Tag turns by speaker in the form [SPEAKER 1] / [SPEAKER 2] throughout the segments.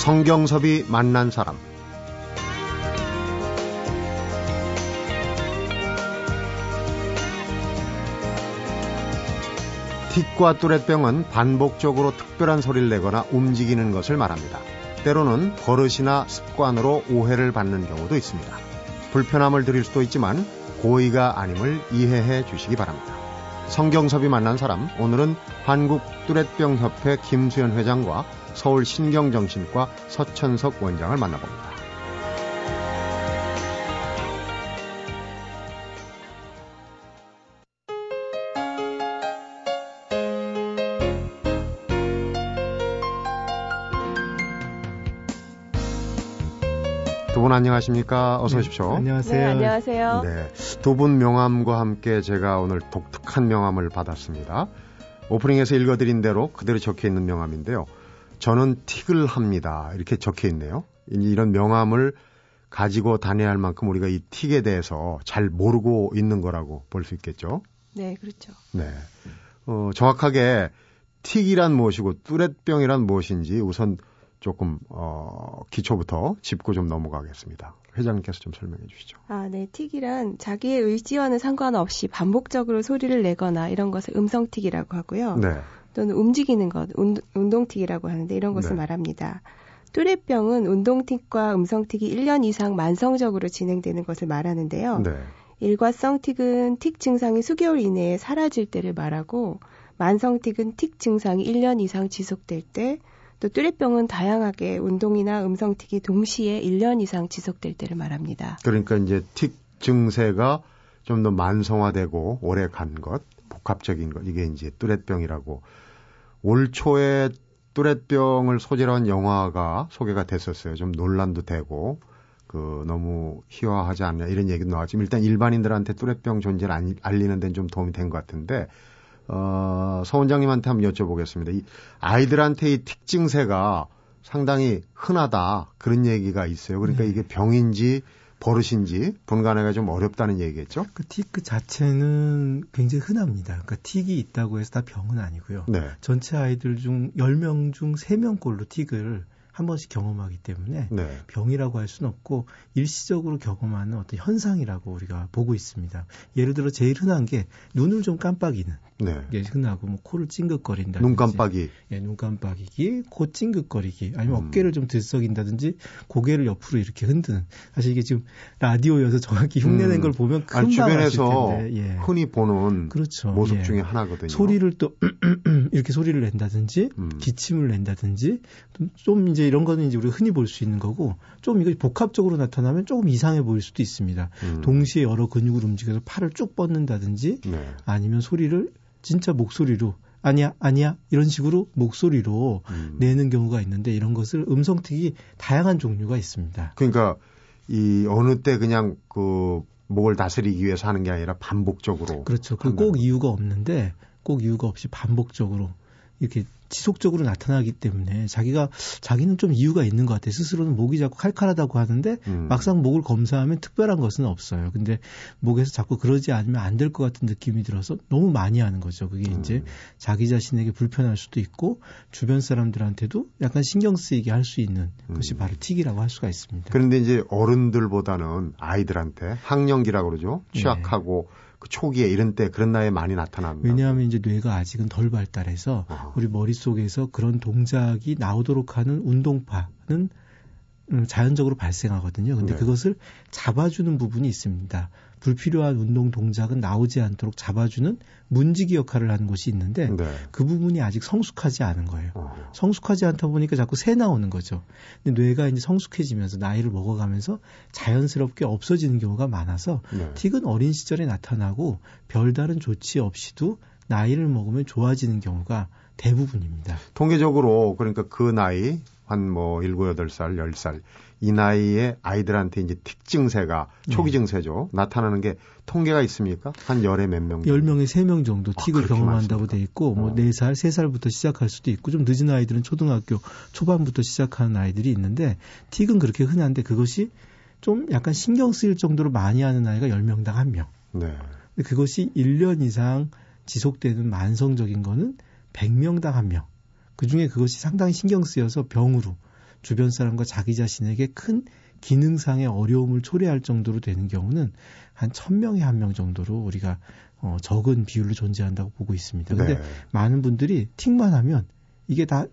[SPEAKER 1] 성경섭이 만난 사람 틱과 뚜렛병은 반복적으로 특별한 소리를 내거나 움직이는 것을 말합니다. 때로는 버릇이나 습관으로 오해를 받는 경우도 있습니다. 불편함을 드릴 수도 있지만 고의가 아님을 이해해 주시기 바랍니다. 성경섭이 만난 사람, 오늘은 한국 뚜렛병협회 김수현 회장과 서울 신경정신과 서천석 원장을 만나봅니다. 두분 안녕하십니까? 어서 오십시오.
[SPEAKER 2] 네, 안녕하세요.
[SPEAKER 3] 네, 안녕하세요.
[SPEAKER 1] 네. 두 분 명함과 함께 제가 오늘 독특한 명함을 받았습니다. 오프닝에서 읽어드린 대로 그대로 적혀 있는 명함인데요. 저는 틱을 합니다. 이렇게 적혀 있네요. 이런 명함을 가지고 다녀야 할 만큼 우리가 이 틱에 대해서 잘 모르고 있는 거라고 볼 수 있겠죠.
[SPEAKER 3] 네, 그렇죠.
[SPEAKER 1] 네. 어, 정확하게 틱이란 무엇이고 뚜렛병이란 무엇인지 우선 조금 어, 기초부터 짚고 좀 넘어가겠습니다. 회장님께서 좀 설명해 주시죠.
[SPEAKER 3] 아, 네. 틱이란 자기의 의지와는 상관없이 반복적으로 소리를 내거나 이런 것을 음성틱이라고 하고요.
[SPEAKER 1] 네.
[SPEAKER 3] 또는 움직이는 것, 운, 운동틱이라고 하는데 이런 것을
[SPEAKER 1] 네.
[SPEAKER 3] 말합니다. 뚜렛병은 운동틱과 음성틱이 1년 이상 만성적으로 진행되는 것을 말하는데요.
[SPEAKER 1] 네.
[SPEAKER 3] 일과성 틱은 틱 증상이 수개월 이내에 사라질 때를 말하고 만성 틱은 틱 증상이 1년 이상 지속될 때, 또 뚜렛병은 다양하게 운동이나 음성 틱이 동시에 1년 이상 지속될 때를 말합니다.
[SPEAKER 1] 그러니까 이제 틱 증세가 좀 더 만성화되고 오래 간 것, 복합적인 것, 이게 이제 뚜렛병이라고 올 초에 뚜렛병을 소재로 한 영화가 소개가 됐었어요. 좀 논란도 되고 그 너무 희화하지 않냐 이런 얘기도 나왔지만 일단 일반인들한테 뚜렛병 존재를 알- 알리는 데는 좀 도움이 된 것 같은데 어, 서 원장님한테 한번 여쭤보겠습니다. 이 아이들한테 이틱 증세가 상당히 흔하다 그런 얘기가 있어요. 그러니까
[SPEAKER 2] 네.
[SPEAKER 1] 이게 병인지 버릇인지 분간하기가 좀 어렵다는 얘기겠죠?
[SPEAKER 2] 그 틱 그 자체는 굉장히 흔합니다. 그러니까 틱이 있다고 해서 다 병은 아니고요.
[SPEAKER 1] 네.
[SPEAKER 2] 전체 아이들 중 10명 중 3명꼴로 틱을 한 번씩 경험하기 때문에
[SPEAKER 1] 네.
[SPEAKER 2] 병이라고 할 수는 없고 일시적으로 경험하는 어떤 현상이라고 우리가 보고 있습니다. 예를 들어 제일 흔한 게 눈을 좀 깜빡이는
[SPEAKER 1] 네.
[SPEAKER 2] 게 흔하고 뭐 코를 찡긋거린다든지
[SPEAKER 1] 눈 깜빡이.
[SPEAKER 2] 예, 눈 깜빡이기, 코 찡긋거리기, 아니면
[SPEAKER 1] 음.
[SPEAKER 2] 어깨를 좀 들썩인다든지 고개를 옆으로 이렇게 흔드는. 사실 이게 지금 라디오여서 정확히 흉내낸
[SPEAKER 1] 음.
[SPEAKER 2] 걸 보면 금방
[SPEAKER 1] 아니, 주변에서
[SPEAKER 2] 예.
[SPEAKER 1] 흔히 보는
[SPEAKER 2] 그렇죠.
[SPEAKER 1] 모습
[SPEAKER 2] 예.
[SPEAKER 1] 중에 하나거든요.
[SPEAKER 2] 소리를 또 이렇게 소리를 낸다든지
[SPEAKER 1] 음.
[SPEAKER 2] 기침을 낸다든지 좀- 좀 이제 이런 거는 이제 우리가 흔히 볼 수 있는 거고 좀 이거 복합적으로 나타나면 조금 이상해 보일 수도 있습니다.
[SPEAKER 1] 음.
[SPEAKER 2] 동시에 여러 근육을 움직여서 팔을 쭉 뻗는다든지
[SPEAKER 1] 네.
[SPEAKER 2] 아니면 소리를 진짜 목소리로 아니야 아니야 이런 식으로 목소리로
[SPEAKER 1] 음.
[SPEAKER 2] 내는 경우가 있는데 이런 것을 음성특이 다양한 종류가 있습니다.
[SPEAKER 1] 그러니까 이 어느 때 그냥 그 목을 다스리기 위해서 하는 게 아니라 반복적으로.
[SPEAKER 2] 그렇죠. 그
[SPEAKER 1] 한다는
[SPEAKER 2] 꼭 이유가 없는데 꼭 이유가 없이 반복적으로 이렇게 지속적으로 나타나기 때문에 자기가 자기는 좀 이유가 있는 것 같아요. 스스로는 목이 자꾸 칼칼하다고 하는데
[SPEAKER 1] 음.
[SPEAKER 2] 막상 목을 검사하면 특별한 것은 없어요. 근데 목에서 자꾸 그러지 않으면 안 될 것 같은 느낌이 들어서 너무 많이 하는 거죠. 그게
[SPEAKER 1] 음.
[SPEAKER 2] 이제 자기 자신에게 불편할 수도 있고 주변 사람들한테도 약간 신경 쓰이게 할 수 있는 것이
[SPEAKER 1] 음.
[SPEAKER 2] 바로 틱이라고 할 수가 있습니다.
[SPEAKER 1] 그런데 이제 어른들보다는 아이들한테 학령기라고 그러죠.
[SPEAKER 2] 네.
[SPEAKER 1] 취약하고 그 초기에 이런 때 그런 나이에 많이 나타납니다.
[SPEAKER 2] 왜냐하면 이제 뇌가 아직은 덜 발달해서
[SPEAKER 1] 아.
[SPEAKER 2] 우리 머릿속에서 그런 동작이 나오도록 하는 운동파는 음, 자연적으로 발생하거든요. 근데
[SPEAKER 1] 네.
[SPEAKER 2] 그것을 잡아주는 부분이 있습니다. 불필요한 운동 동작은 나오지 않도록 잡아주는 문지기 역할을 하는 곳이 있는데
[SPEAKER 1] 네.
[SPEAKER 2] 그 부분이 아직 성숙하지 않은 거예요.
[SPEAKER 1] 어.
[SPEAKER 2] 성숙하지 않다 보니까 자꾸 새 나오는 거죠. 근데 뇌가 이제 성숙해지면서 나이를 먹어가면서 자연스럽게 없어지는 경우가 많아서
[SPEAKER 1] 네.
[SPEAKER 2] 틱은 어린 시절에 나타나고 별다른 조치 없이도 나이를 먹으면 좋아지는 경우가 대부분입니다.
[SPEAKER 1] 통계적으로 그러니까 그 나이 한 뭐 일곱 여덟 살, 열 살 이 나이에 아이들한테 이제 틱 증세가 초기
[SPEAKER 2] 네.
[SPEAKER 1] 증세죠. 나타나는 게 통계가 있습니까? 한 열에 몇 명? 정도?
[SPEAKER 2] 10명에 3명 정도
[SPEAKER 1] 아,
[SPEAKER 2] 틱을
[SPEAKER 1] 그렇게
[SPEAKER 2] 경험한다고? 돼 있고 뭐
[SPEAKER 1] 어.
[SPEAKER 2] 4살, 3살부터 시작할 수도 있고 좀 늦은 아이들은 초등학교 초반부터 시작하는 아이들이 있는데 틱은 그렇게 흔한데 그것이 좀 약간 신경 쓰일 정도로 많이 하는 아이가 10명당 1명.
[SPEAKER 1] 네.
[SPEAKER 2] 그것이 1년 이상 지속되는 만성적인 거는 100명당 1명. 그 중에 그것이 상당히 신경 쓰여서 병으로 주변 사람과 자기 자신에게 큰 기능상의 어려움을 초래할 정도로 되는 경우는 한 1000명에 한 명 정도로 우리가 어, 적은 비율로 존재한다고 보고 있습니다. 근데
[SPEAKER 1] 네.
[SPEAKER 2] 많은 분들이 틱만 하면 이게 다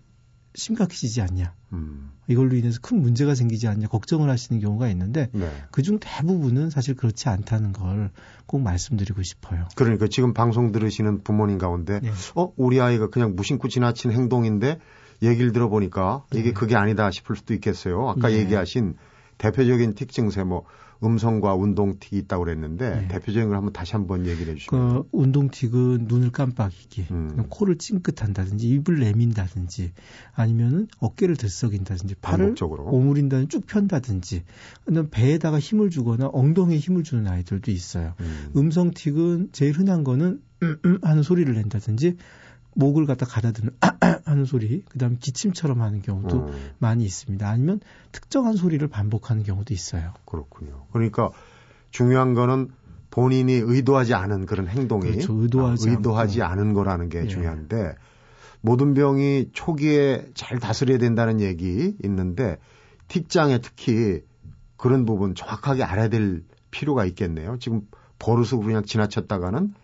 [SPEAKER 2] 심각해지지 않냐.
[SPEAKER 1] 음.
[SPEAKER 2] 이걸로 인해서 큰 문제가 생기지 않냐 걱정을 하시는 경우가 있는데
[SPEAKER 1] 네.
[SPEAKER 2] 그중 대부분은 사실 그렇지 않다는 걸 꼭 말씀드리고 싶어요.
[SPEAKER 1] 그러니까 지금 방송 들으시는 부모님 가운데
[SPEAKER 2] 네.
[SPEAKER 1] 어 우리 아이가 그냥 무심코 지나친 행동인데 얘기를 들어보니까 이게
[SPEAKER 2] 네.
[SPEAKER 1] 그게 아니다 싶을 수도 있겠어요. 아까
[SPEAKER 2] 네.
[SPEAKER 1] 얘기하신 대표적인 틱 증세 뭐 음성과 운동 틱이 있다고 그랬는데
[SPEAKER 2] 네.
[SPEAKER 1] 대표적인 걸 한번 다시 한번 얘기를 해주시면
[SPEAKER 2] 그 운동틱은 눈을 깜빡이기,
[SPEAKER 1] 음.
[SPEAKER 2] 코를 찡긋한다든지 입을 내민다든지 아니면은 어깨를 들썩인다든지 팔을
[SPEAKER 1] 반복적으로
[SPEAKER 2] 오므린다든지 쭉 편다든지 그다음 배에다가 힘을 주거나 엉덩이에 힘을 주는 아이들도 있어요.
[SPEAKER 1] 음.
[SPEAKER 2] 음성틱은 제일 흔한 거는 음, 음 하는 소리를 낸다든지 목을 갖다 가다드는 하는 소리, 그다음 기침처럼 하는 경우도
[SPEAKER 1] 음,
[SPEAKER 2] 많이 있습니다. 아니면 특정한 소리를 반복하는 경우도 있어요.
[SPEAKER 1] 그렇군요. 그러니까 중요한 거는 본인이 의도하지 않은 그런 행동이
[SPEAKER 2] 그렇죠. 의도하지
[SPEAKER 1] 아, 의도하지. 않은 거라는 게
[SPEAKER 2] 예.
[SPEAKER 1] 중요한데 모든 병이 초기에 잘 다스려야 된다는 얘기 있는데 틱장에 특히 그런 부분 정확하게 알아야 될 필요가 있겠네요. 지금 버릇으로 그냥 지나쳤다가는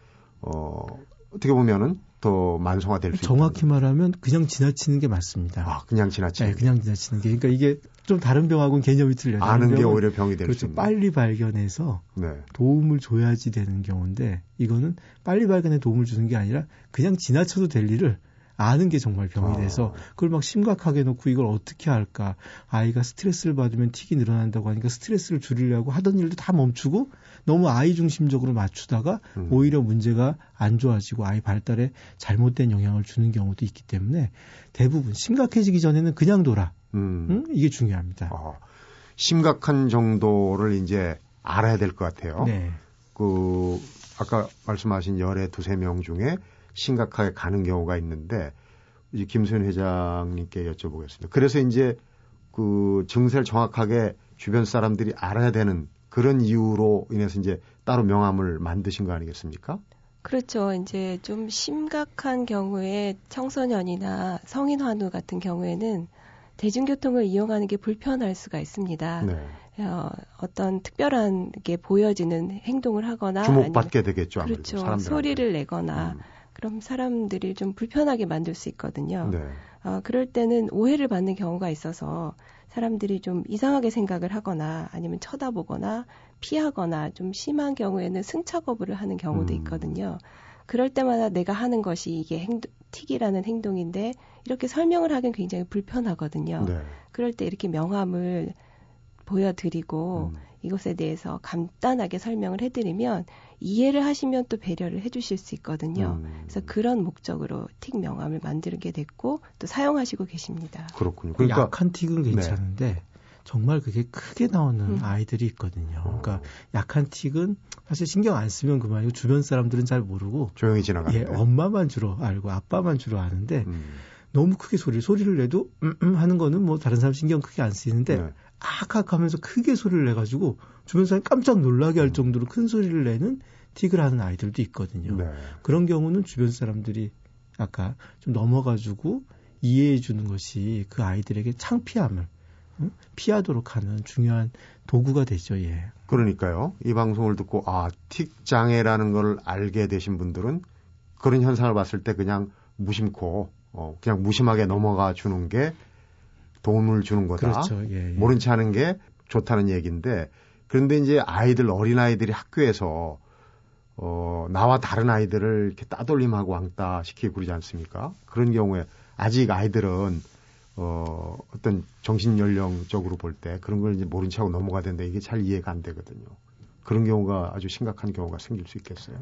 [SPEAKER 1] 어 어떻게 보면은 더 만성화될 수
[SPEAKER 2] 정확히 말하면 그냥 지나치는 게 맞습니다.
[SPEAKER 1] 아, 그냥 지나치는
[SPEAKER 2] 네, 그냥 지나치는 게. 그러니까 이게 좀 다른 병하고는 개념이 틀려요.
[SPEAKER 1] 아는 게 오히려 병이 될수
[SPEAKER 2] 그렇죠.
[SPEAKER 1] 있는.
[SPEAKER 2] 빨리 발견해서
[SPEAKER 1] 네.
[SPEAKER 2] 도움을 줘야지 되는 경우인데 이거는 빨리 발견해 도움을 주는 게 아니라 그냥 지나쳐도 될 일을 아는 게 정말 병이
[SPEAKER 1] 아.
[SPEAKER 2] 돼서 그걸 막 심각하게 놓고 이걸 어떻게 할까 아이가 스트레스를 받으면 틱이 늘어난다고 하니까 스트레스를 줄이려고 하던 일도 다 멈추고 너무 아이 중심적으로 맞추다가
[SPEAKER 1] 음.
[SPEAKER 2] 오히려 문제가 안 좋아지고 아이 발달에 잘못된 영향을 주는 경우도 있기 때문에 대부분 심각해지기 전에는 그냥 둬라
[SPEAKER 1] 음.
[SPEAKER 2] 응? 이게 중요합니다.
[SPEAKER 1] 어, 심각한 정도를 이제 알아야 될 것 같아요.
[SPEAKER 2] 네.
[SPEAKER 1] 그 아까 말씀하신 열의 두세 명 중에 심각하게 가는 경우가 있는데 이제 김수현 회장님께 여쭤보겠습니다. 그래서 이제 그 증세를 정확하게 주변 사람들이 알아야 되는 그런 이유로 인해서 이제 따로 명함을 만드신 거 아니겠습니까?
[SPEAKER 3] 그렇죠. 이제 좀 심각한 경우에 청소년이나 성인 환우 같은 경우에는 대중교통을 이용하는 게 불편할 수가 있습니다.
[SPEAKER 1] 네.
[SPEAKER 3] 어, 어떤 특별한 게 보여지는 행동을 하거나
[SPEAKER 1] 주목받게 되겠죠.
[SPEAKER 3] 아니면,
[SPEAKER 1] 아무래도
[SPEAKER 3] 그렇죠. 소리를 내거나
[SPEAKER 1] 음,
[SPEAKER 3] 그럼 사람들이 좀 불편하게 만들 수 있거든요.
[SPEAKER 1] 네.
[SPEAKER 3] 어, 그럴 때는 오해를 받는 경우가 있어서 사람들이 좀 이상하게 생각을 하거나 아니면 쳐다보거나 피하거나 좀 심한 경우에는 승차 거부를 하는 경우도
[SPEAKER 1] 음.
[SPEAKER 3] 있거든요. 그럴 때마다 내가 하는 것이 이게 행동, 틱이라는 행동인데 이렇게 설명을 하기는 굉장히 불편하거든요.
[SPEAKER 1] 네.
[SPEAKER 3] 그럴 때 이렇게 명함을 보여드리고
[SPEAKER 1] 음.
[SPEAKER 3] 이것에 대해서 간단하게 설명을 해드리면 이해를 하시면 또 배려를 해주실 수 있거든요.
[SPEAKER 1] 음.
[SPEAKER 3] 그래서 그런 목적으로 틱 명함을 만들게 됐고 또 사용하시고 계십니다.
[SPEAKER 1] 그렇군요. 그러니까
[SPEAKER 2] 약한 틱은 괜찮은데 정말 그게 크게 나오는
[SPEAKER 3] 음.
[SPEAKER 2] 아이들이 있거든요. 그러니까
[SPEAKER 1] 어,
[SPEAKER 2] 약한 틱은 사실 신경 안 쓰면 그만이고 주변 사람들은 잘 모르고
[SPEAKER 1] 조용히
[SPEAKER 2] 예,
[SPEAKER 1] 지나가는데.
[SPEAKER 2] 엄마만 주로 알고 아빠만 주로 아는데
[SPEAKER 1] 음.
[SPEAKER 2] 너무 크게 소리를 소리를 내도 음, 음 하는 거는 뭐 다른 사람 신경 크게 안 쓰이는데
[SPEAKER 1] 네.
[SPEAKER 2] 아악 하면서 크게 소리를 내 가지고 주변 사람이 깜짝 놀라게 할 정도로 큰 소리를 내는 틱을 하는 아이들도 있거든요.
[SPEAKER 1] 네.
[SPEAKER 2] 그런 경우는 주변 사람들이 아까 좀 넘어가지고 이해해 주는 것이 그 아이들에게 창피함을 응? 피하도록 하는 중요한 도구가 되죠. 예.
[SPEAKER 1] 그러니까요. 이 방송을 듣고 아, 틱 장애라는 걸 알게 되신 분들은 그런 현상을 봤을 때 그냥 무심코 어, 그냥 무심하게 넘어가 주는 게 도움을 주는 거다.
[SPEAKER 2] 그렇죠. 예, 예.
[SPEAKER 1] 모른 체 하는 게 좋다는 얘기인데 그런데 이제 아이들 어린 아이들이 학교에서 어, 나와 다른 아이들을 이렇게 따돌림하고 왕따 시키고 그러지 않습니까? 그런 경우에 아직 아이들은 어, 어떤 정신 연령적으로 볼 때 그런 걸 이제 모른 척하고 넘어가야 되는데 이게 잘 이해가 안 되거든요. 그런 경우가 아주 심각한 경우가 생길 수 있겠어요.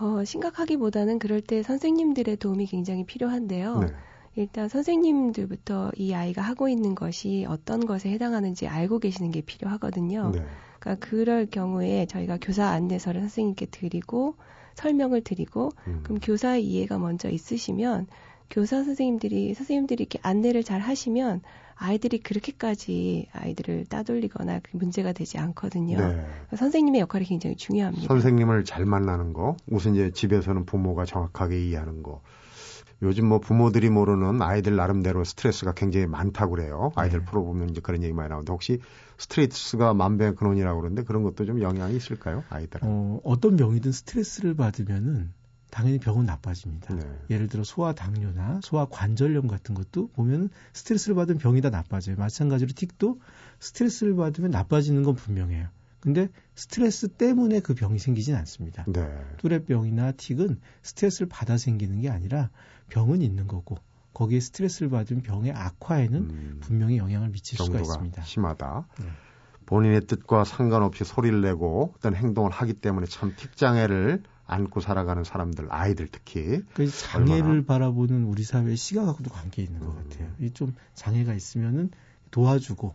[SPEAKER 3] 어, 심각하기보다는 그럴 때 선생님들의 도움이 굉장히 필요한데요.
[SPEAKER 1] 네.
[SPEAKER 3] 일단 선생님들부터 이 아이가 하고 있는 것이 어떤 것에 해당하는지 알고 계시는 게 필요하거든요.
[SPEAKER 1] 네.
[SPEAKER 3] 그러니까 그럴 경우에 저희가 교사 안내서를 선생님께 드리고 설명을 드리고
[SPEAKER 1] 음.
[SPEAKER 3] 그럼 교사의 이해가 먼저 있으시면 교사 선생님들이 선생님들이 이렇게 안내를 잘 하시면 아이들이 그렇게까지 아이들을 따돌리거나 그 문제가 되지 않거든요.
[SPEAKER 1] 네.
[SPEAKER 3] 그러니까 선생님의 역할이 굉장히 중요합니다.
[SPEAKER 1] 선생님을 잘 만나는 거, 우선 이제 집에서는 부모가 정확하게 이해하는 거. 요즘 뭐 부모들이 모르는 아이들 나름대로 스트레스가 굉장히 많다고 그래요. 아이들
[SPEAKER 2] 네.
[SPEAKER 1] 프로 보면 이제 그런 얘기 많이 나오는데 혹시 스트레스가 만병의 근원이라고 그러는데 그런 것도 좀 영향이 있을까요? 아이들은.
[SPEAKER 2] 어, 어떤 병이든 스트레스를 받으면은 당연히 병은 나빠집니다.
[SPEAKER 1] 네.
[SPEAKER 2] 예를 들어 소아 당뇨나 소아 관절염 같은 것도 보면 스트레스를 받으면 병이 다 나빠져요. 마찬가지로 틱도 스트레스를 받으면 나빠지는 건 분명해요. 근데 스트레스 때문에 그 병이 생기진 않습니다.
[SPEAKER 1] 네.
[SPEAKER 2] 뚜레병이나 틱은 스트레스를 받아 생기는 게 아니라 병은 있는 거고 거기에 스트레스를 받으면 병의 악화에는
[SPEAKER 1] 음,
[SPEAKER 2] 분명히 영향을 미칠 수가 있습니다.
[SPEAKER 1] 심하다.
[SPEAKER 2] 네.
[SPEAKER 1] 본인의 뜻과 상관없이 소리를 내고 어떤 행동을 하기 때문에 참 틱장애를 안고 살아가는 사람들, 아이들 특히
[SPEAKER 2] 그 장애를
[SPEAKER 1] 얼마나?
[SPEAKER 2] 바라보는 우리 사회의 시각하고도 관계 있는 것
[SPEAKER 1] 음.
[SPEAKER 2] 같아요. 이 좀 장애가 있으면은 도와주고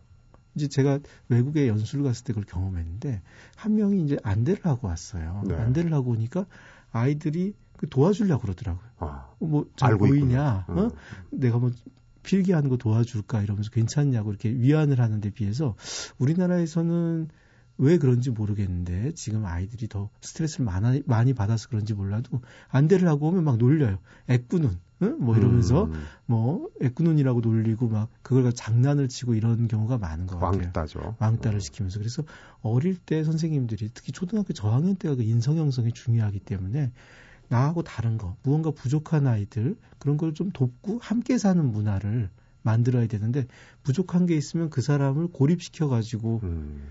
[SPEAKER 2] 이제 제가 외국에 연수를 갔을 때 그걸 경험했는데 한 명이 이제 안대를 하고 왔어요.
[SPEAKER 1] 네.
[SPEAKER 2] 안대를 하고 오니까 아이들이 그 도와주려고 그러더라고요.
[SPEAKER 1] 어,
[SPEAKER 2] 뭐잘
[SPEAKER 1] 알고
[SPEAKER 2] 보이냐? 어?
[SPEAKER 1] 음.
[SPEAKER 2] 내가 뭐 필기하는 거 도와줄까 이러면서 괜찮냐고 이렇게 위안을 하는데 비해서 우리나라에서는 왜 그런지 모르겠는데 지금 아이들이 더 스트레스를 많이, 많이 받아서 그런지 몰라도 안대를 하고 오면 막 놀려요. 애꾸눈, 응? 뭐 이러면서
[SPEAKER 1] 음,
[SPEAKER 2] 뭐 애꾸눈이라고 놀리고 막 그걸 장난을 치고 이런 경우가 많은 것 같아요.
[SPEAKER 1] 왕따죠.
[SPEAKER 2] 왕따를 시키면서 그래서 어릴 때 선생님들이 특히 초등학교 저학년 때가 그 인성 형성이 중요하기 때문에 나하고 다른 거 무언가 부족한 아이들 그런 걸 좀 돕고 함께 사는 문화를 만들어야 되는데 부족한 게 있으면 그 사람을 고립시켜 가지고
[SPEAKER 1] 음,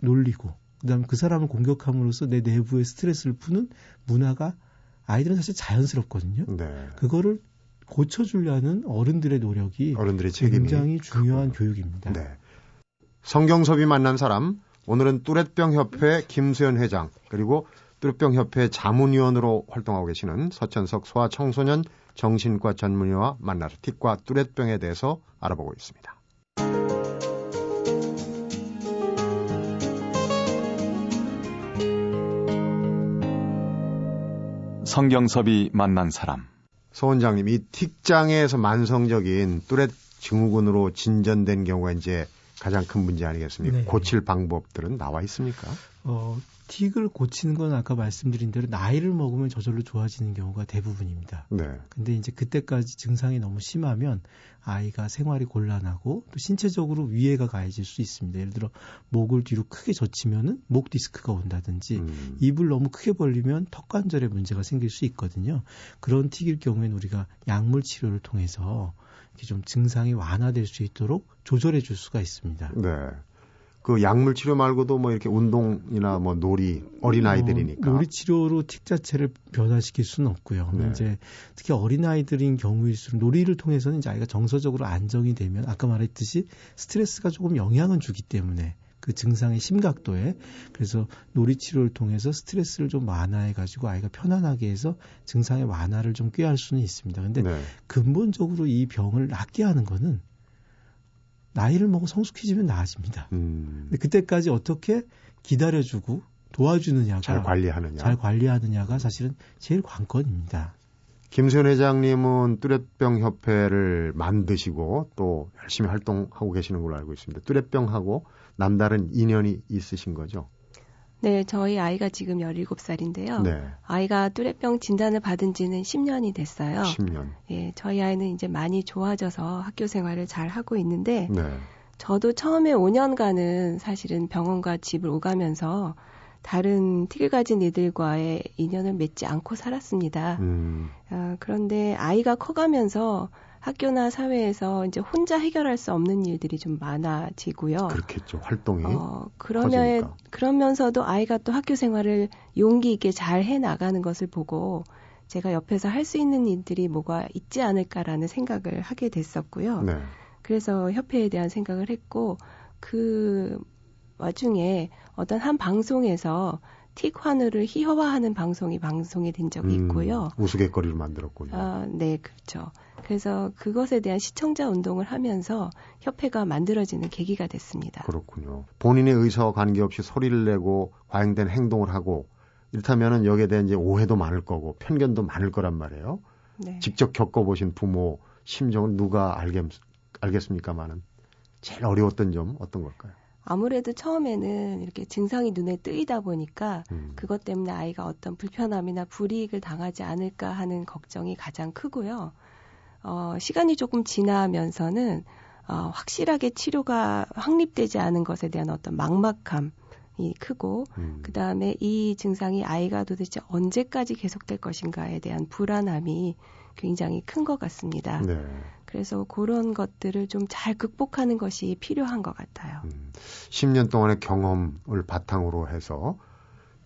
[SPEAKER 2] 놀리고 그다음 그 사람을 공격함으로써 내 내부의 스트레스를 푸는 문화가 아이들은 사실 자연스럽거든요.
[SPEAKER 1] 네.
[SPEAKER 2] 그거를 고쳐주려는 어른들의 노력이
[SPEAKER 1] 어른들의 책임이
[SPEAKER 2] 굉장히 중요한
[SPEAKER 1] 크군요.
[SPEAKER 2] 교육입니다.
[SPEAKER 1] 네. 성경섭이 만난 사람 오늘은 뚜렛병 협회 김수현 회장 그리고 뚜렛병 협회 자문위원으로 활동하고 계시는 서천석 소아청소년 정신과 전문의와 만나서 틱과 뚜렛병에 대해서 알아보고 있습니다.
[SPEAKER 4] 성경섭이 만난 사람.
[SPEAKER 1] 서 원장님, 이 틱장애에서 만성적인 뚜렛 증후군으로 진전된 경우가 이제 가장 큰 문제 아니겠습니까?
[SPEAKER 2] 네.
[SPEAKER 1] 고칠 방법들은 나와 있습니까?
[SPEAKER 2] 어, 틱을 고치는 건 아까 말씀드린 대로 나이를 먹으면 저절로 좋아지는 경우가 대부분입니다.
[SPEAKER 1] 네.
[SPEAKER 2] 근데 이제 그때까지 증상이 너무 심하면 아이가 생활이 곤란하고 또 신체적으로 위해가 가해질 수 있습니다. 예를 들어 목을 뒤로 크게 젖히면은 목 디스크가 온다든지
[SPEAKER 1] 음,
[SPEAKER 2] 입을 너무 크게 벌리면 턱 관절에 문제가 생길 수 있거든요. 그런 틱일 경우에는 우리가 약물 치료를 통해서 이렇게 좀 증상이 완화될 수 있도록 조절해 줄 수가 있습니다.
[SPEAKER 1] 네. 그 약물 치료 말고도 뭐 이렇게 운동이나 뭐 놀이 어린 아이들이니까
[SPEAKER 2] 어, 놀이 치료로 틱 자체를 변화시킬 수는 없고요.
[SPEAKER 1] 네.
[SPEAKER 2] 이제 특히 어린 아이들인 경우일수록 놀이를 통해서는 이제 아이가 정서적으로 안정이 되면 아까 말했듯이 스트레스가 조금 영향은 주기 때문에 그 증상의 심각도에 그래서 놀이 치료를 통해서 스트레스를 좀 완화해 가지고 아이가 편안하게 해서 증상의 완화를 좀 꾀할 수는 있습니다. 근데
[SPEAKER 1] 네.
[SPEAKER 2] 근본적으로 이 병을 낫게 하는 거는 나이를 먹어 성숙해지면 나아집니다.
[SPEAKER 1] 음,
[SPEAKER 2] 근데 그때까지 어떻게 기다려주고 도와주느냐가
[SPEAKER 1] 잘 관리하느냐.
[SPEAKER 2] 잘 관리하느냐가 사실은 제일 관건입니다.
[SPEAKER 1] 김수현 회장님은 뚜렛병 협회를 만드시고 또 열심히 활동하고 계시는 걸로 알고 있습니다. 뚜렛병하고 남다른 인연이 있으신 거죠?
[SPEAKER 3] 네, 저희 아이가 지금 17살인데요.
[SPEAKER 1] 네.
[SPEAKER 3] 아이가 뚜레병 진단을 받은 지는 10년이 됐어요.
[SPEAKER 1] 10년.
[SPEAKER 3] 예, 저희 아이는 이제 많이 좋아져서 학교 생활을 잘 하고 있는데
[SPEAKER 1] 네.
[SPEAKER 3] 저도 처음에 5년간은 사실은 병원과 집을 오가면서 다른 틱을 가진 이들과의 인연을 맺지 않고 살았습니다.
[SPEAKER 1] 음,
[SPEAKER 3] 아, 그런데 아이가 커가면서 학교나 사회에서 이제 혼자 해결할 수 없는 일들이 좀 많아지고요.
[SPEAKER 1] 그렇겠죠. 활동이.
[SPEAKER 3] 어, 그러면
[SPEAKER 1] 커지니까.
[SPEAKER 3] 그러면서도 아이가 또 학교 생활을 용기 있게 잘 해 나가는 것을 보고 제가 옆에서 할 수 있는 일들이 뭐가 있지 않을까라는 생각을 하게 됐었고요.
[SPEAKER 1] 네.
[SPEAKER 3] 그래서 협회에 대한 생각을 했고 그 와중에 어떤 한 방송에서 틱 환우를 희화화하는 방송이 방송이 된 적이 있고요.
[SPEAKER 1] 음, 우스갯거리를 만들었군요.
[SPEAKER 3] 아, 네, 그렇죠. 그래서 그것에 대한 시청자 운동을 하면서 협회가 만들어지는 계기가 됐습니다.
[SPEAKER 1] 그렇군요. 본인의 의사와 관계없이 소리를 내고 과잉된 행동을 하고 이렇다면은 여기에 대한 이제 오해도 많을 거고 편견도 많을 거란 말이에요.
[SPEAKER 3] 네.
[SPEAKER 1] 직접 겪어보신 부모 심정을 누가 알겠, 알겠습니까만은 제일 어려웠던 점 어떤 걸까요?
[SPEAKER 3] 아무래도 처음에는 이렇게 증상이 눈에 뜨이다 보니까
[SPEAKER 1] 음.
[SPEAKER 3] 그것 때문에 아이가 어떤 불편함이나 불이익을 당하지 않을까 하는 걱정이 가장 크고요. 어, 시간이 조금 지나면서는 어, 확실하게 치료가 확립되지 않은 것에 대한 어떤 막막함 이 크고
[SPEAKER 1] 음.
[SPEAKER 3] 그 다음에 이 증상이 아이가 도대체 언제까지 계속될 것인가에 대한 불안함이 굉장히 큰 것 같습니다.
[SPEAKER 1] 네.
[SPEAKER 3] 그래서 그런 것들을 좀 잘 극복하는 것이 필요한 것 같아요.
[SPEAKER 1] 음, 10년 동안의 경험을 바탕으로 해서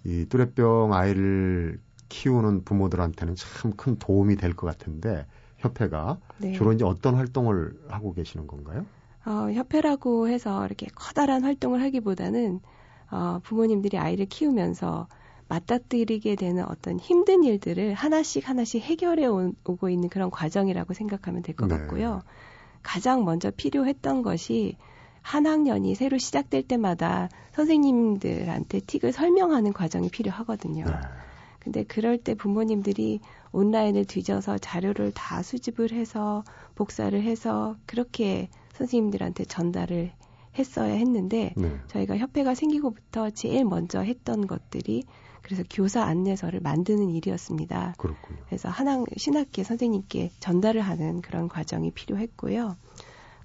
[SPEAKER 1] 이 뚜레병 아이를 키우는 부모들한테는 참 큰 도움이 될 것 같은데 협회가
[SPEAKER 3] 네.
[SPEAKER 1] 주로 이제 어떤 활동을 하고 계시는 건가요?
[SPEAKER 3] 어, 협회라고 해서 이렇게 커다란 활동을 하기보다는 어, 부모님들이 아이를 키우면서 맞닥뜨리게 되는 어떤 힘든 일들을 하나씩 하나씩 해결해 오, 고 있는 그런 과정이라고 생각하면 될것
[SPEAKER 1] 네.
[SPEAKER 3] 같고요. 가장 먼저 필요했던 것이 한 학년이 새로 시작될 때마다 선생님들한테 틱을 설명하는 과정이 필요하거든요.
[SPEAKER 1] 네.
[SPEAKER 3] 근데 그럴 때 부모님들이 온라인을 뒤져서 자료를 다 수집을 해서 복사를 해서 그렇게 선생님들한테 전달을 했어야 했는데
[SPEAKER 1] 네.
[SPEAKER 3] 저희가 협회가 생기고부터 제일 먼저 했던 것들이 그래서 교사 안내서를 만드는 일이었습니다.
[SPEAKER 1] 그렇군요.
[SPEAKER 3] 그래서 한학 신학계 선생님께 전달을 하는 그런 과정이 필요했고요.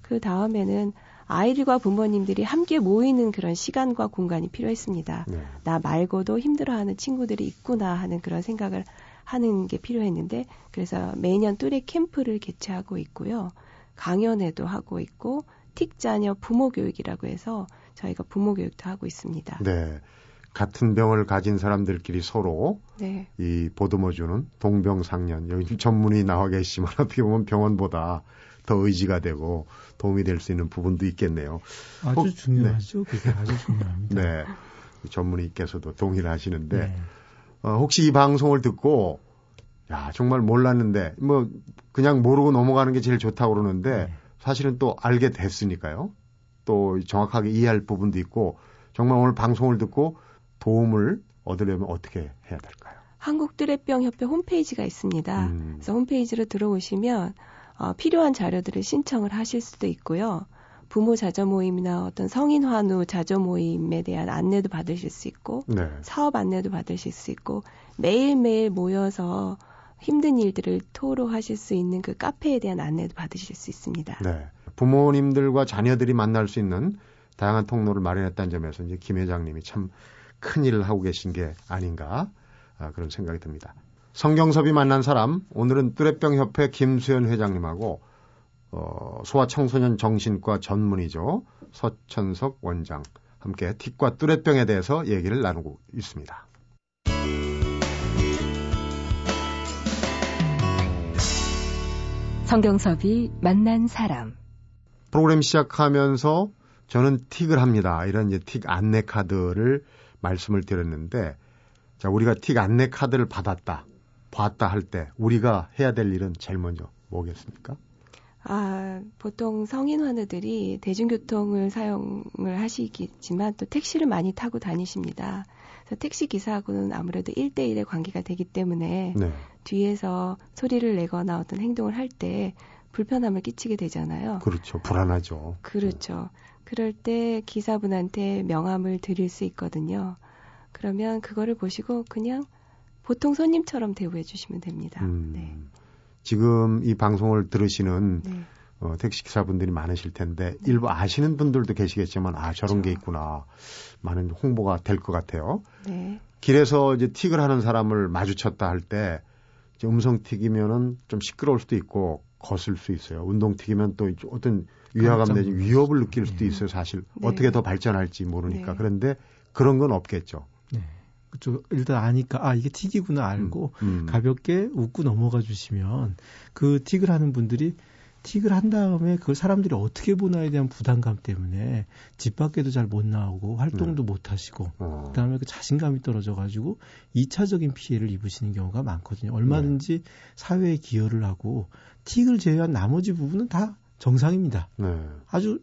[SPEAKER 3] 그 다음에는 아이들과 부모님들이 함께 모이는 그런 시간과 공간이 필요했습니다.
[SPEAKER 1] 네.
[SPEAKER 3] 나 말고도 힘들어하는 친구들이 있구나 하는 그런 생각을 하는 게 필요했는데 그래서 매년 뚜레 캠프를 개최하고 있고요. 강연회도 하고 있고 틱자녀 부모 교육이라고 해서 저희가 부모 교육도 하고 있습니다.
[SPEAKER 1] 네. 같은 병을 가진 사람들끼리 서로
[SPEAKER 3] 네.
[SPEAKER 1] 이 보듬어주는 동병상련 여기 전문의 나와 계시지만 어떻게 보면 병원보다 더 의지가 되고 도움이 될 수 있는 부분도 있겠네요.
[SPEAKER 2] 아주
[SPEAKER 1] 혹-
[SPEAKER 2] 중요하죠. 그게 아주 중요합니다.
[SPEAKER 1] 네. 전문의께서도 동의를 하시는데
[SPEAKER 2] 네.
[SPEAKER 1] 어, 혹시 이 방송을 듣고 야 정말 몰랐는데 뭐 그냥 모르고 넘어가는 게 제일 좋다고 그러는데
[SPEAKER 2] 네.
[SPEAKER 1] 사실은 또 알게 됐으니까요. 또 정확하게 이해할 부분도 있고 정말 오늘 방송을 듣고 도움을 얻으려면 어떻게 해야 될까요?
[SPEAKER 3] 한국 뚜레병 협회 홈페이지가 있습니다.
[SPEAKER 1] 음.
[SPEAKER 3] 그래서 홈페이지로 들어오시면 어, 필요한 자료들을 신청을 하실 수도 있고요. 부모 자조 모임이나 어떤 성인 환우 자조 모임에 대한 안내도 받으실 수 있고
[SPEAKER 1] 네.
[SPEAKER 3] 사업 안내도 받으실 수 있고 매일매일 모여서 힘든 일들을 토로하실 수 있는 그 카페에 대한 안내도 받으실 수 있습니다.
[SPEAKER 1] 네. 부모님들과 자녀들이 만날 수 있는 다양한 통로를 마련했다는 점에서 이제 김 회장님이 참 큰 일을 하고 계신 게 아닌가 아, 그런 생각이 듭니다. 성경섭이 만난 사람 오늘은 뚜레병 협회 김수현 회장님하고 어, 소아청소년 정신과 전문의죠 서천석 원장 함께 틱과 뚜레병에 대해서 얘기를 나누고 있습니다.
[SPEAKER 5] 성경섭이 만난 사람.
[SPEAKER 1] 프로그램 시작하면서 저는 틱을 합니다. 이런 이제 틱 안내 카드를 말씀을 드렸는데, 자, 우리가 틱 안내 카드를 받았다, 봤다 할 때, 우리가 해야 될 일은 제일 먼저 뭐겠습니까?
[SPEAKER 3] 아, 보통 성인 환우들이 대중교통을 사용을 하시겠지만 또 택시를 많이 타고 다니십니다. 그래서 택시 기사하고는 아무래도 1대1의 관계가 되기 때문에
[SPEAKER 1] 네.
[SPEAKER 3] 뒤에서 소리를 내거나 어떤 행동을 할 때 불편함을 끼치게 되잖아요.
[SPEAKER 1] 그렇죠. 불안하죠.
[SPEAKER 3] 그렇죠. 그럴 때 기사분한테 명함을 드릴 수 있거든요. 그러면 그거를 보시고 그냥 보통 손님처럼 대우해 주시면 됩니다.
[SPEAKER 1] 음,
[SPEAKER 3] 네.
[SPEAKER 1] 지금 이 방송을 들으시는
[SPEAKER 3] 네.
[SPEAKER 1] 어, 택시 기사분들이 많으실 텐데, 일부 아시는 분들도 계시겠지만, 아, 저런 게
[SPEAKER 3] 그렇죠.
[SPEAKER 1] 있구나. 많은 홍보가 될 것 같아요.
[SPEAKER 3] 네.
[SPEAKER 1] 길에서 이제 틱을 하는 사람을 마주쳤다 할 때 음성 틱이면은 좀 시끄러울 수도 있고 거슬 수 있어요. 운동 틱이면 또 어떤 위화감 내지 위협을
[SPEAKER 2] 수
[SPEAKER 1] 느낄 수도
[SPEAKER 2] 있고.
[SPEAKER 1] 있어요. 사실
[SPEAKER 3] 네.
[SPEAKER 1] 어떻게 더 발전할지 모르니까
[SPEAKER 3] 네.
[SPEAKER 1] 그런데 그런 건 없겠죠.
[SPEAKER 2] 네. 그쪽 일단 아니까 아 이게 틱이구나 알고
[SPEAKER 1] 음.
[SPEAKER 2] 가볍게 웃고 넘어가 주시면 그 틱을 하는 분들이 틱을 한 다음에 그걸 사람들이 어떻게 보나에 대한 부담감 때문에 집 밖에도 잘 못 나오고 활동도 못 하시고
[SPEAKER 1] 어.
[SPEAKER 2] 그다음에 그 자신감이 떨어져 가지고 2차적인 피해를 입으시는 경우가 많거든요. 얼마든지 사회에 기여를 하고 틱을 제외한 나머지 부분은 다 정상입니다.
[SPEAKER 1] 네.
[SPEAKER 2] 아주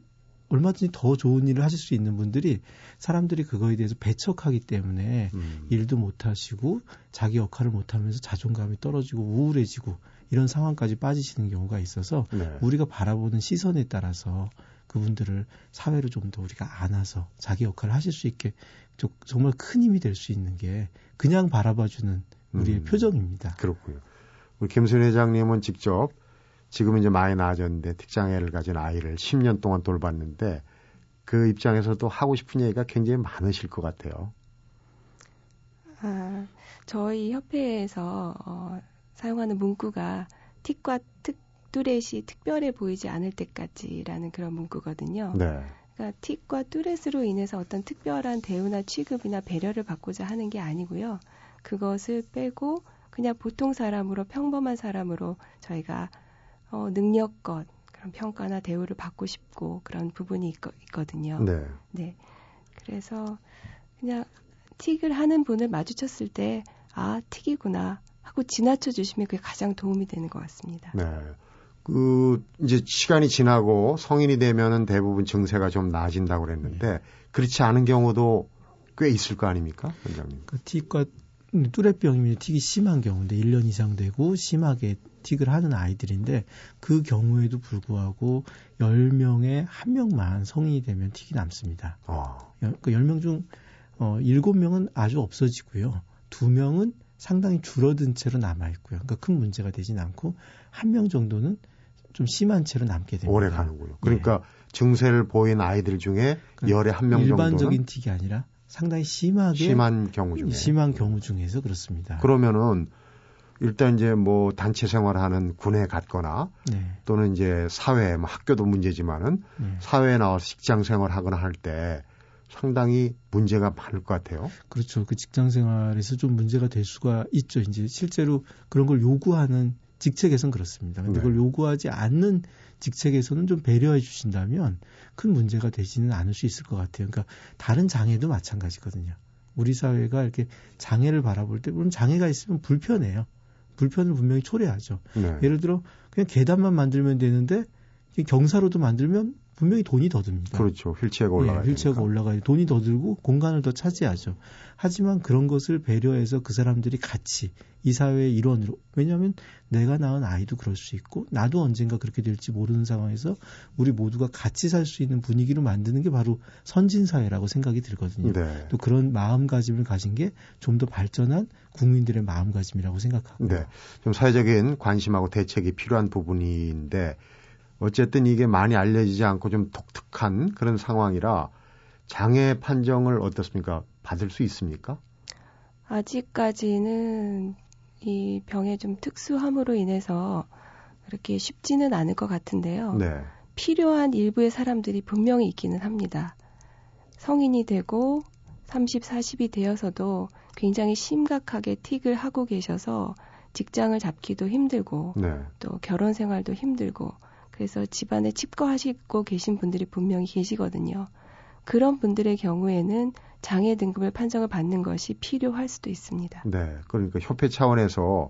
[SPEAKER 2] 얼마든지 더 좋은 일을 하실 수 있는 분들이 사람들이 그거에 대해서 배척하기 때문에
[SPEAKER 1] 음.
[SPEAKER 2] 일도 못 하시고 자기 역할을 못 하면서 자존감이 떨어지고 우울해지고 이런 상황까지 빠지시는 경우가 있어서
[SPEAKER 1] 네.
[SPEAKER 2] 우리가 바라보는 시선에 따라서 그분들을 사회로 좀 더 우리가 안아서 자기 역할을 하실 수 있게 좀, 정말 큰 힘이 될 수 있는 게 그냥 바라봐주는 우리의
[SPEAKER 1] 음.
[SPEAKER 2] 표정입니다.
[SPEAKER 1] 그렇고요. 우리 김순 회장님은 직접 지금 이제 많이 나아졌는데 특장애를 가진 아이를 10년 동안 돌봤는데 그 입장에서도 하고 싶은 얘기가 굉장히 많으실 것 같아요.
[SPEAKER 3] 아, 저희 협회에서 어, 사용하는 문구가 틱과 특, 뚜렛이 특별해 보이지 않을 때까지라는 그런 문구거든요.
[SPEAKER 1] 네.
[SPEAKER 3] 그러니까 틱과 뚜렛으로 인해서 어떤 특별한 대우나 취급이나 배려를 받고자 하는 게 아니고요. 그것을 빼고 그냥 보통 사람으로 평범한 사람으로 저희가 어, 능력껏 그런 평가나 대우를 받고 싶고 그런 부분이 있, 있거든요.
[SPEAKER 1] 네.
[SPEAKER 3] 네. 그래서 그냥 틱을 하는 분을 마주쳤을 때, 아, 틱이구나 하고 지나쳐 주시면 그게 가장 도움이 되는 것 같습니다.
[SPEAKER 1] 네. 그 이제 시간이 지나고 성인이 되면은 대부분 증세가 좀 나아진다고 그랬는데 그렇지 않은 경우도 꽤 있을 거 아닙니까, 원장님?
[SPEAKER 2] 그 틱과 뚜레병이면 틱이 심한 경우인데 1년 이상 되고 심하게 틱을 하는 아이들인데 그 경우에도 불구하고 10명에 1명만 성인이 되면 틱이 남습니다.
[SPEAKER 1] 어.
[SPEAKER 2] 그 10명 중 어, 7명은 아주 없어지고요. 2명은 상당히 줄어든 채로 남아 있고요. 그러니까 큰 문제가 되진 않고 한 명 정도는 좀 심한 채로 남게 됩니다.
[SPEAKER 1] 오래 가는군요. 그러니까 증세를 보인 아이들 중에
[SPEAKER 2] 그
[SPEAKER 1] 열에 한 명 정도는
[SPEAKER 2] 일반적인 틱이 아니라 상당히 심하게
[SPEAKER 1] 심한 경우 중에
[SPEAKER 2] 심한 경우 중에서 그렇습니다.
[SPEAKER 1] 그러면은 일단 이제 뭐 단체 생활하는 군에 갔거나
[SPEAKER 2] 네.
[SPEAKER 1] 또는 이제 사회 뭐 학교도 문제지만은
[SPEAKER 2] 네.
[SPEAKER 1] 사회에 나와서 직장 생활하거나 할 때 상당히 문제가 많을 것 같아요.
[SPEAKER 2] 그렇죠. 그 직장 생활에서 좀 문제가 될 수가 있죠. 이제 실제로 그런 걸 요구하는 직책에선 그렇습니다. 근데
[SPEAKER 1] 네.
[SPEAKER 2] 그걸 요구하지 않는 직책에서는 좀 배려해 주신다면 큰 문제가 되지는 않을 수 있을 것 같아요. 그러니까 다른 장애도 마찬가지거든요. 우리 사회가 이렇게 장애를 바라볼 때 물론 장애가 있으면 불편해요. 불편을 분명히 초래하죠.
[SPEAKER 1] 네.
[SPEAKER 2] 예를 들어 그냥 계단만 만들면 되는데 경사로도 만들면 분명히 돈이 더 듭니다.
[SPEAKER 1] 그렇죠. 휠체어가 올라가야
[SPEAKER 2] 예, 휠체어가. 올라가야 돈이 더 들고 공간을 더 차지하죠. 하지만 그런 것을 배려해서 그 사람들이 같이 이 사회의 일원으로 왜냐하면 내가 낳은 아이도 그럴 수 있고 나도 언젠가 그렇게 될지 모르는 상황에서 우리 모두가 같이 살 수 있는 분위기로 만드는 게 바로 선진 사회라고 생각이 들거든요.
[SPEAKER 1] 네.
[SPEAKER 2] 또 그런 마음가짐을 가진 게 좀 더 발전한 국민들의 마음가짐이라고 생각하고요.
[SPEAKER 1] 네. 좀 사회적인 관심하고 대책이 필요한 부분인데 어쨌든 이게 많이 알려지지 않고 좀 독특한 그런 상황이라 장애 판정을 어떻습니까? 받을 수 있습니까?
[SPEAKER 3] 아직까지는 이 병의 좀 특수함으로 인해서 그렇게 쉽지는 않을 것 같은데요.
[SPEAKER 1] 네.
[SPEAKER 3] 필요한 일부의 사람들이 분명히 있기는 합니다. 성인이 되고 30, 40이 되어서도 굉장히 심각하게 틱을 하고 계셔서 직장을 잡기도 힘들고
[SPEAKER 1] 네.
[SPEAKER 3] 또 결혼 생활도 힘들고 그래서 집안에 칩거하시고 계신 분들이 분명히 계시거든요. 그런 분들의 경우에는 장애 등급을 판정을 받는 것이 필요할 수도 있습니다.
[SPEAKER 1] 네. 그러니까 협회 차원에서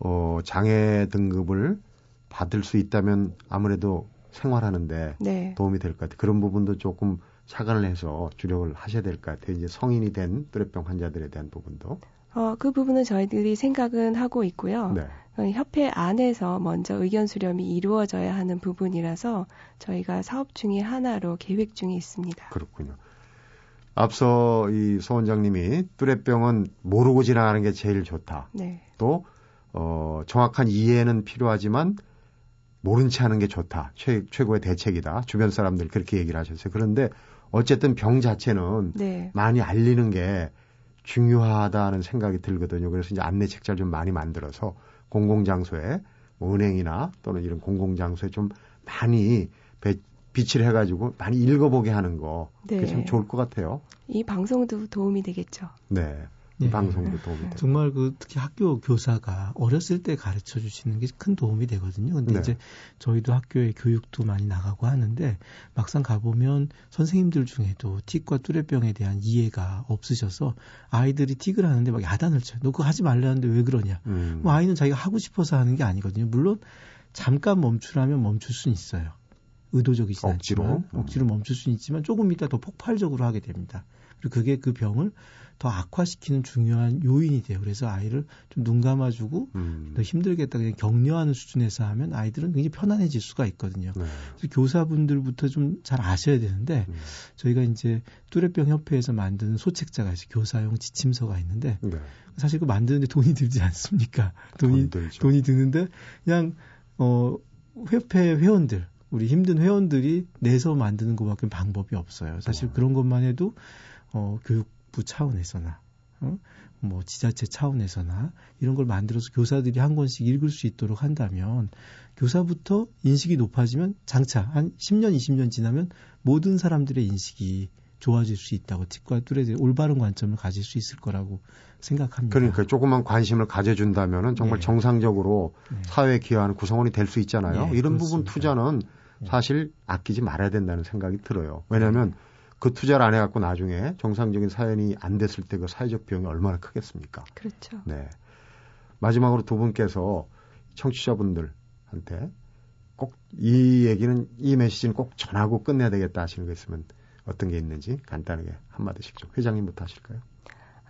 [SPEAKER 1] 어, 장애 등급을 받을 수 있다면 아무래도 생활하는데
[SPEAKER 3] 네.
[SPEAKER 1] 도움이 될 것 같아요. 그런 부분도 조금 착안을 해서 주력을 하셔야 될 것 같아요. 이제 성인이 된 뚜레병 환자들에 대한 부분도.
[SPEAKER 3] 어, 그 부분은 저희들이 생각은 하고 있고요.
[SPEAKER 1] 네.
[SPEAKER 3] 어, 협회 안에서 먼저 의견 수렴이 이루어져야 하는 부분이라서 저희가 사업 중의 하나로 계획 중에 있습니다.
[SPEAKER 1] 그렇군요. 앞서 이소 원장님이 뚜레병은 모르고 지나가는 게 제일 좋다.
[SPEAKER 3] 네.
[SPEAKER 1] 또 어, 정확한 이해는 필요하지만 모른 채 하는 게 좋다. 최, 최고의 대책이다. 주변 사람들 그렇게 얘기를 하셨어요. 그런데 어쨌든 병 자체는
[SPEAKER 3] 네.
[SPEAKER 1] 많이 알리는 게 중요하다는 생각이 들거든요. 그래서 이제 안내 책자를 좀 많이 만들어서 공공장소에 뭐 은행이나 또는 이런 공공장소에 좀 많이 배, 비치를 해가지고 많이 읽어보게 하는 거 그게
[SPEAKER 3] 네.
[SPEAKER 1] 참 좋을 것 같아요.
[SPEAKER 3] 이 방송도 도움이 되겠죠.
[SPEAKER 1] 네. 이
[SPEAKER 2] 네.
[SPEAKER 1] 방송도 도움이 돼요.
[SPEAKER 2] 정말 그 특히 학교 교사가 어렸을 때 가르쳐 주시는 게 큰 도움이 되거든요. 근데
[SPEAKER 1] 네.
[SPEAKER 2] 이제 저희도 학교에 교육도 많이 나가고 하는데 막상 가보면 선생님들 중에도 틱과 뚜레병에 대한 이해가 없으셔서 아이들이 틱을 하는데 막 야단을 쳐요. 너 그거 하지 말라는데 왜 그러냐.
[SPEAKER 1] 음.
[SPEAKER 2] 뭐 아이는 자기가 하고 싶어서 하는 게 아니거든요. 물론 잠깐 멈추라면 멈출 수는 있어요. 의도적이진
[SPEAKER 1] 억지로.
[SPEAKER 2] 않지만
[SPEAKER 1] 음.
[SPEAKER 2] 억지로 멈출 수는 있지만 조금 있다 더 폭발적으로 하게 됩니다. 그리고 그게 그 병을 더 악화시키는 중요한 요인이 돼요. 그래서 아이를 좀 눈 감아주고
[SPEAKER 1] 음.
[SPEAKER 2] 더 힘들겠다 그냥 격려하는 수준에서 하면 아이들은 굉장히 편안해질 수가 있거든요.
[SPEAKER 1] 네.
[SPEAKER 2] 그래서 교사분들부터 좀 잘 아셔야 되는데
[SPEAKER 1] 음.
[SPEAKER 2] 저희가 이제 뚜레병 협회에서 만드는 소책자가 있어요. 교사용 지침서가 있는데
[SPEAKER 1] 네.
[SPEAKER 2] 사실 그 만드는데 돈이 들지 않습니까? 돈이
[SPEAKER 1] 돈.
[SPEAKER 2] 돈이 드는데 그냥 어 협회 회원들 우리 힘든 회원들이 내서 만드는 것밖에 방법이 없어요. 사실
[SPEAKER 1] 어.
[SPEAKER 2] 그런 것만 해도 어 교육 부 차원에서나 어? 뭐 지자체 차원에서나 이런 걸 만들어서 교사들이 한 권씩 읽을 수 있도록 한다면 교사부터 인식이 높아지면 장차 한 10년 20년 지나면 모든 사람들의 인식이 좋아질 수 있다고 tik과 뚜레들이 올바른 관점을 가질 수 있을 거라고 생각합니다.
[SPEAKER 1] 그러니까 조금만 관심을 가져준다면은 정말
[SPEAKER 2] 네.
[SPEAKER 1] 정상적으로
[SPEAKER 2] 네.
[SPEAKER 1] 사회에 기여하는 구성원이 될 수 있잖아요.
[SPEAKER 2] 네,
[SPEAKER 1] 이런 부분
[SPEAKER 2] 그렇습니다.
[SPEAKER 1] 투자는
[SPEAKER 2] 네.
[SPEAKER 1] 사실 아끼지 말아야 된다는 생각이 들어요. 왜냐하면 그 투자를 안 해갖고 나중에 정상적인 사연이 안 됐을 때 그 사회적 비용이 얼마나 크겠습니까?
[SPEAKER 3] 그렇죠.
[SPEAKER 1] 네. 마지막으로 두 분께서 청취자분들한테 꼭 이 얘기는 이 메시지는 꼭 전하고 끝내야 되겠다 하시는 거 있으면 어떤 게 있는지 간단하게 한마디씩 좀 회장님부터 하실까요?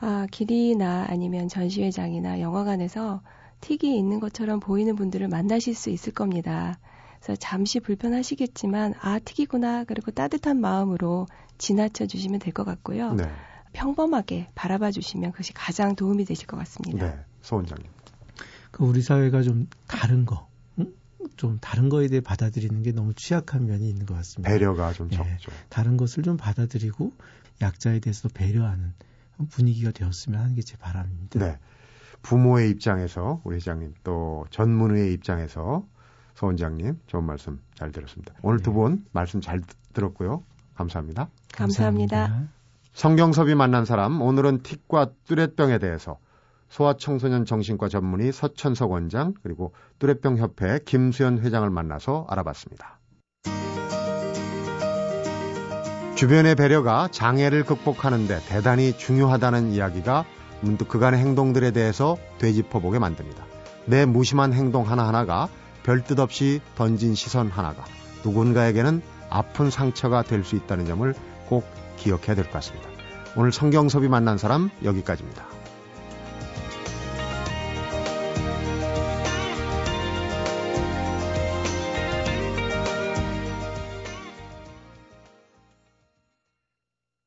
[SPEAKER 3] 아, 길이나 아니면 전시회장이나 영화관에서 틱이 있는 것처럼 보이는 분들을 만나실 수 있을 겁니다. 그래서 잠시 불편하시겠지만, 아, 틱이구나. 그리고 따뜻한 마음으로 지나쳐 주시면 될 것 같고요.
[SPEAKER 1] 네.
[SPEAKER 3] 평범하게 바라봐 주시면 그것이 가장 도움이 되실 것 같습니다.
[SPEAKER 1] 네. 소 원장님.
[SPEAKER 2] 그 우리 사회가 좀 다른 거, 응? 좀 다른 거에 대해 받아들이는 게 너무 취약한 면이 있는 것 같습니다.
[SPEAKER 1] 배려가 좀
[SPEAKER 2] 네.
[SPEAKER 1] 적죠.
[SPEAKER 2] 다른 것을 좀 받아들이고 약자에 대해서 배려하는 분위기가 되었으면 하는 게 제 바람입니다.
[SPEAKER 1] 네. 부모의 입장에서 우리 회장님 또 전문의의 입장에서 소 원장님 좋은 말씀 잘 들었습니다. 오늘
[SPEAKER 2] 네.
[SPEAKER 1] 두분 말씀 잘 듣- 들었고요. 감사합니다.
[SPEAKER 3] 감사합니다.
[SPEAKER 1] 성경섭이 만난 사람 오늘은 틱과 뚜렛병에 대해서 소아청소년 정신과 전문의 서천석 원장 그리고 뚜렛병 협회 김수현 회장을 만나서 알아봤습니다. 주변의 배려가 장애를 극복하는데 대단히 중요하다는 이야기가 문득 그간의 행동들에 대해서 되짚어보게 만듭니다. 내 무심한 행동 하나하나가 별뜻 없이 던진 시선 하나가 누군가에게는 아픈 상처가 될 수 있다는 점을 꼭 기억해야 될 것 같습니다. 오늘 성경섭이 만난 사람 여기까지입니다.